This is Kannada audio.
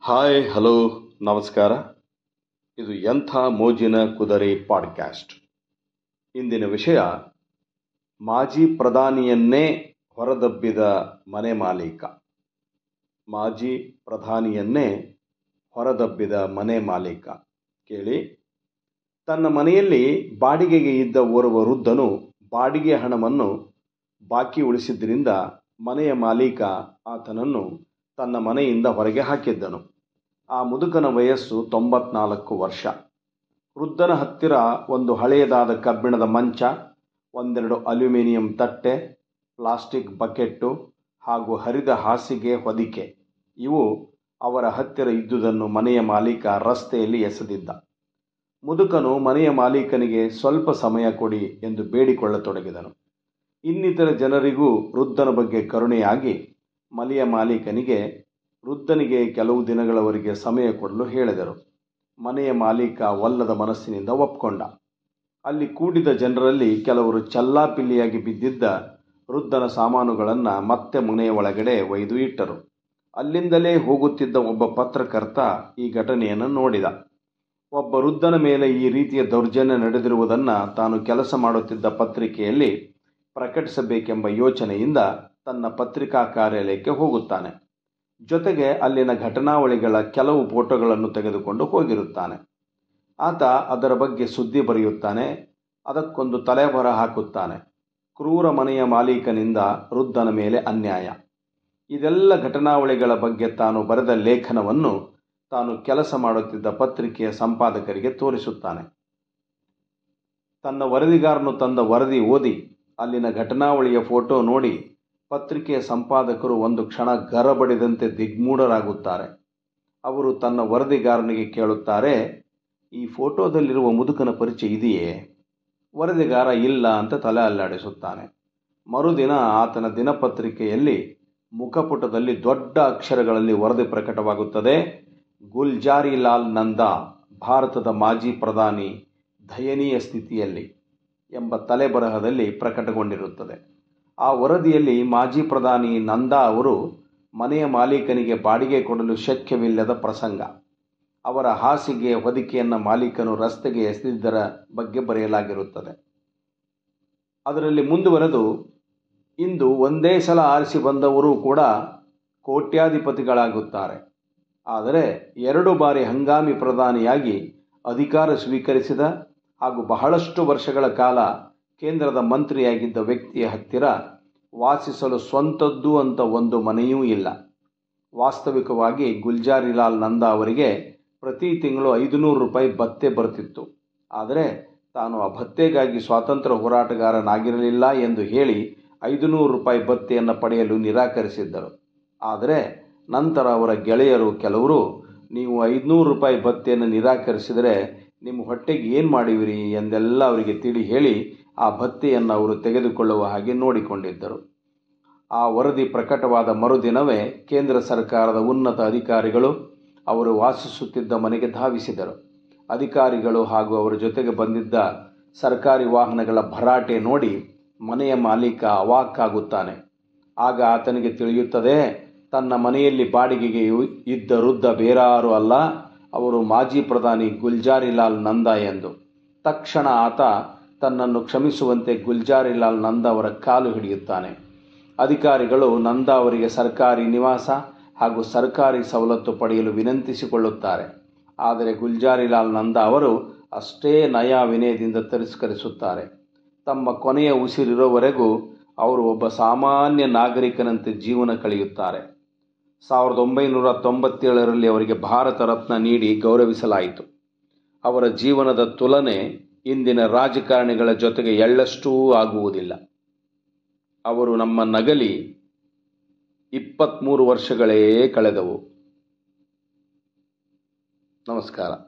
ಹಾಯ್ ಹಲೋ ನಮಸ್ಕಾರ. ಇದು ಎಂಥ ಮೋಜಿನ ಕುದುರೆ ಪಾಡ್ಕ್ಯಾಸ್ಟ್. ಇಂದಿನ ವಿಷಯ, ಮಾಜಿ ಪ್ರಧಾನಿಯನ್ನೇ ಹೊರದಬ್ಬಿದ ಮನೆ ಮಾಲೀಕ. ಮಾಜಿ ಪ್ರಧಾನಿಯನ್ನೇ ಹೊರದಬ್ಬಿದ ಮನೆ ಮಾಲೀಕ. ಕೇಳಿ. ತನ್ನ ಮನೆಯಲ್ಲಿ ಬಾಡಿಗೆಗೆ ಇದ್ದ ಓರ್ವ ವೃದ್ಧನು ಬಾಡಿಗೆ ಹಣವನ್ನು ಬಾಕಿ ಉಳಿಸಿದ್ದರಿಂದ ಮನೆಯ ಮಾಲೀಕ ಆತನನ್ನು ತನ್ನ ಮನೆಯಿಂದ ಹೊರಗೆ ಹಾಕಿದ್ದನು. ಆ ಮುದುಕನ ವಯಸ್ಸು ತೊಂಬತ್ನಾಲ್ಕು ವರ್ಷ. ವೃದ್ಧನ ಹತ್ತಿರ ಒಂದು ಹಳೆಯದಾದ ಕಬ್ಬಿಣದ ಮಂಚ, ಒಂದೆರಡು ಅಲ್ಯೂಮಿನಿಯಂ ತಟ್ಟೆ, ಪ್ಲಾಸ್ಟಿಕ್ ಬಕೆಟ್ಟು ಹಾಗೂ ಹರಿದ ಹಾಸಿಗೆ ಹೊದಿಕೆ. ಇವು ಅವರ ಹತ್ತಿರ ಇದ್ದುದನ್ನು ಮನೆಯ ಮಾಲೀಕ ರಸ್ತೆಯಲ್ಲಿ ಎಸೆದಿದ್ದ. ಮುದುಕನು ಮನೆಯ ಮಾಲೀಕನಿಗೆ ಸ್ವಲ್ಪ ಸಮಯ ಕೊಡಿ ಎಂದು ಬೇಡಿಕೊಳ್ಳತೊಡಗಿದನು. ಇನ್ನಿತರ ಜನರಿಗೂ ವೃದ್ಧನ ಬಗ್ಗೆ ಕರುಣೆಯಾಗಿ ಮನೆಯ ಮಾಲೀಕನಿಗೆ ವೃದ್ಧನಿಗೆ ಕೆಲವು ದಿನಗಳವರೆಗೆ ಸಮಯ ಕೊಡಲು ಹೇಳಿದರು. ಮನೆಯ ಮಾಲೀಕ ಒಲ್ಲದ ಮನಸ್ಸಿನಿಂದ ಒಪ್ಕೊಂಡ. ಅಲ್ಲಿ ಕೂಡಿದ ಜನರಲ್ಲಿ ಕೆಲವರು ಚಲ್ಲಾಪಿಲ್ಲಿಯಾಗಿ ಬಿದ್ದಿದ್ದ ವೃದ್ಧನ ಸಾಮಾನುಗಳನ್ನು ಮತ್ತೆ ಮನೆಯ ಒಳಗಡೆ ಒಯ್ದು ಇಟ್ಟರು. ಅಲ್ಲಿಂದಲೇ ಹೋಗುತ್ತಿದ್ದ ಒಬ್ಬ ಪತ್ರಕರ್ತ ಈ ಘಟನೆಯನ್ನು ನೋಡಿದ. ಒಬ್ಬ ವೃದ್ಧನ ಮೇಲೆ ಈ ರೀತಿಯ ದೌರ್ಜನ್ಯ ನಡೆದಿರುವುದನ್ನು ತಾನು ಕೆಲಸ ಮಾಡುತ್ತಿದ್ದ ಪತ್ರಿಕೆಯಲ್ಲಿ ಪ್ರಕಟಿಸಬೇಕೆಂಬ ಯೋಚನೆಯಿಂದ ತನ್ನ ಪತ್ರಿಕಾ ಕಾರ್ಯಾಲಯಕ್ಕೆ ಹೋಗುತ್ತಾನೆ. ಜೊತೆಗೆ ಅಲ್ಲಿನ ಘಟನಾವಳಿಗಳ ಕೆಲವು ಫೋಟೋಗಳನ್ನು ತೆಗೆದುಕೊಂಡು ಹೋಗಿರುತ್ತಾನೆ. ಆತ ಅದರ ಬಗ್ಗೆ ಸುದ್ದಿ ಬರೆಯುತ್ತಾನೆ, ಅದಕ್ಕೊಂದು ತಲೆಬರ ಹಾಕುತ್ತಾನೆ. ಕ್ರೂರ ಮನೆಯ ಮಾಲೀಕನಿಂದ ವೃದ್ಧನ ಮೇಲೆ ಅನ್ಯಾಯ. ಇದೆಲ್ಲ ಘಟನಾವಳಿಗಳ ಬಗ್ಗೆ ತಾನು ಬರೆದ ಲೇಖನವನ್ನು ತಾನು ಕೆಲಸ ಮಾಡುತ್ತಿದ್ದ ಪತ್ರಿಕೆಯ ಸಂಪಾದಕರಿಗೆ ತೋರಿಸುತ್ತಾನೆ. ತನ್ನ ವರದಿಗಾರನು ತಂದ ವರದಿ ಓದಿ ಅಲ್ಲಿನ ಘಟನಾವಳಿಯ ಫೋಟೋ ನೋಡಿ ಪತ್ರಿಕೆಯ ಸಂಪಾದಕರು ಒಂದು ಕ್ಷಣ ಗರಬಡಿದಂತೆ ದಿಗ್ಮೂಢರಾಗುತ್ತಾರೆ. ಅವರು ತನ್ನ ವರದಿಗಾರನಿಗೆ ಕೇಳುತ್ತಾರೆ, ಈ ಫೋಟೋದಲ್ಲಿರುವ ಮುದುಕನ ಪರಿಚಯ ಇದೆಯೇ? ವರದಿಗಾರ ಇಲ್ಲ ಅಂತ ತಲೆ ಅಲ್ಲಾಡಿಸುತ್ತಾನೆ. ಮರುದಿನ ಆತನ ದಿನಪತ್ರಿಕೆಯಲ್ಲಿ ಮುಖಪುಟದಲ್ಲಿ ದೊಡ್ಡ ಅಕ್ಷರಗಳಲ್ಲಿ ವರದಿ ಪ್ರಕಟವಾಗುತ್ತದೆ. ಗುಲ್ಜಾರಿಲಾಲ್ ನಂದಾ, ಭಾರತದ ಮಾಜಿ ಪ್ರಧಾನಿ, ದಯನೀಯ ಸ್ಥಿತಿಯಲ್ಲಿ ಎಂಬ ತಲೆಬರಹದಲ್ಲಿ ಪ್ರಕಟಗೊಂಡಿರುತ್ತದೆ. ಆ ವರದಿಯಲ್ಲಿ ಮಾಜಿ ಪ್ರಧಾನಿ ನಂದಾ ಅವರು ಮನೆಯ ಮಾಲೀಕನಿಗೆ ಬಾಡಿಗೆ ಕೊಡಲು ಶಕ್ಯವಿಲ್ಲದ ಪ್ರಸಂಗ. ಅವರ ಹಾಸಿಗೆ ಹೊದಿಕೆಯನ್ನು ಮಾಲೀಕನು ರಸ್ತೆಗೆ ಎಸೆದಿದ್ದರ ಬಗ್ಗೆ ಬರೆಯಲಾಗಿರುತ್ತದೆ. ಅದರಲ್ಲಿ ಮುಂದುವರೆದು, ಇಂದು ಒಂದೇ ಸಲ ಆರಿಸಿ ಬಂದವರು ಕೂಡ ಕೋಟ್ಯಾಧಿಪತಿಗಳಾಗುತ್ತಾರೆ. ಆದರೆ ಎರಡು ಬಾರಿ ಹಂಗಾಮಿ ಪ್ರಧಾನಿಯಾಗಿ ಅಧಿಕಾರ ಸ್ವೀಕರಿಸಿದ ಹಾಗೂ ಬಹಳಷ್ಟು ವರ್ಷಗಳ ಕಾಲ ಕೇಂದ್ರದ ಮಂತ್ರಿಯಾಗಿದ್ದ ವ್ಯಕ್ತಿಯ ಹತ್ತಿರ ವಾಸಿಸಲು ಸ್ವಂತದ್ದು ಅಂತ ಒಂದು ಮನೆಯೂ ಇಲ್ಲ. ವಾಸ್ತವಿಕವಾಗಿ ಗುಲ್ಜಾರಿಲಾಲ್ ನಂದಾ ಅವರಿಗೆ ಪ್ರತಿ ತಿಂಗಳು ಐದುನೂರು ರೂಪಾಯಿ ಭತ್ತೆ ಬರ್ತಿತ್ತು. ಆದರೆ ತಾನು ಆ ಭತ್ತೆಗಾಗಿ ಸ್ವಾತಂತ್ರ್ಯ ಹೋರಾಟಗಾರನಾಗಿರಲಿಲ್ಲ ಎಂದು ಹೇಳಿ ಐದುನೂರು ರೂಪಾಯಿ ಭತ್ತೆಯನ್ನು ಪಡೆಯಲು ನಿರಾಕರಿಸಿದ್ದರು. ಆದರೆ ನಂತರ ಅವರ ಗೆಳೆಯರು ಕೆಲವರು, ನೀವು ಐದುನೂರು ರೂಪಾಯಿ ಭತ್ತೆಯನ್ನು ನಿರಾಕರಿಸಿದರೆ ನಿಮ್ಮ ಹೊಟ್ಟೆಗೆ ಏನು ಮಾಡಿವಿರಿ ಎಂದೆಲ್ಲ ಅವರಿಗೆ ತಿಳಿ ಹೇಳಿ ಆ ಭತ್ತೆಯನ್ನು ಅವರು ತೆಗೆದುಕೊಳ್ಳುವ ಹಾಗೆ ನೋಡಿಕೊಂಡಿದ್ದರು. ಆ ವರದಿ ಪ್ರಕಟವಾದ ಮರುದಿನವೇ ಕೇಂದ್ರ ಸರ್ಕಾರದ ಉನ್ನತ ಅಧಿಕಾರಿಗಳು ಅವರು ವಾಸಿಸುತ್ತಿದ್ದ ಮನೆಗೆ ಧಾವಿಸಿದರು. ಅಧಿಕಾರಿಗಳು ಹಾಗೂ ಅವರ ಜೊತೆಗೆ ಬಂದಿದ್ದ ಸರ್ಕಾರಿ ವಾಹನಗಳ ಭರಾಟೆ ನೋಡಿ ಮನೆಯ ಮಾಲೀಕ ಅವಾಕ್ಕಾಗುತ್ತಾನೆ ಆಗ ಆತನಿಗೆ ತಿಳಿಯುತ್ತದೆ, ತನ್ನ ಮನೆಯಲ್ಲಿ ಬಾಡಿಗೆಗೆ ಇದ್ದ ವೃದ್ಧ ಬೇರಾರು ಅಲ್ಲ, ಅವರು ಮಾಜಿ ಪ್ರಧಾನಿ ಗುಲ್ಜಾರಿಲಾಲ್ ನಂದಾ ಎಂದು. ತಕ್ಷಣ ಆತ ತನ್ನನ್ನು ಕ್ಷಮಿಸುವಂತೆ ಗುಲ್ಜಾರಿಲಾಲ್ ನಂದ ಅವರ ಕಾಲು ಹಿಡಿಯುತ್ತಾನೆ. ಅಧಿಕಾರಿಗಳು ನಂದಾ ಅವರಿಗೆ ಸರ್ಕಾರಿ ನಿವಾಸ ಹಾಗೂ ಸರ್ಕಾರಿ ಸವಲತ್ತು ಪಡೆಯಲು ವಿನಂತಿಸಿಕೊಳ್ಳುತ್ತಾರೆ. ಆದರೆ ಗುಲ್ಜಾರಿಲಾಲ್ ನಂದಾ ಅವರು ಅಷ್ಟೇ ನಯ ವಿನಯದಿಂದ ತಿರಸ್ಕರಿಸುತ್ತಾರೆ. ತಮ್ಮ ಕೊನೆಯ ಉಸಿರಿರೋವರೆಗೂ ಅವರು ಒಬ್ಬ ಸಾಮಾನ್ಯ ನಾಗರಿಕನಂತೆ ಜೀವನ ಕಳೆಯುತ್ತಾರೆ. ಸಾವಿರದ ಒಂಬೈನೂರ ತೊಂಬತ್ತೇಳರಲ್ಲಿ ಅವರಿಗೆ ಭಾರತ ರತ್ನ ನೀಡಿ ಗೌರವಿಸಲಾಯಿತು. ಅವರ ಜೀವನದ ತುಲನೆ ಇಂದಿನ ರಾಜಕಾರಣಿಗಳ ಜೊತೆಗೆ ಎಳ್ಳಷ್ಟೂ ಆಗುವುದಿಲ್ಲ. ಅವರು ನಮ್ಮ ನಗಲಿ ಇಪ್ಪತ್ತ್ಮೂರು ವರ್ಷಗಳೇ ಕಳೆದವು. ನಮಸ್ಕಾರ.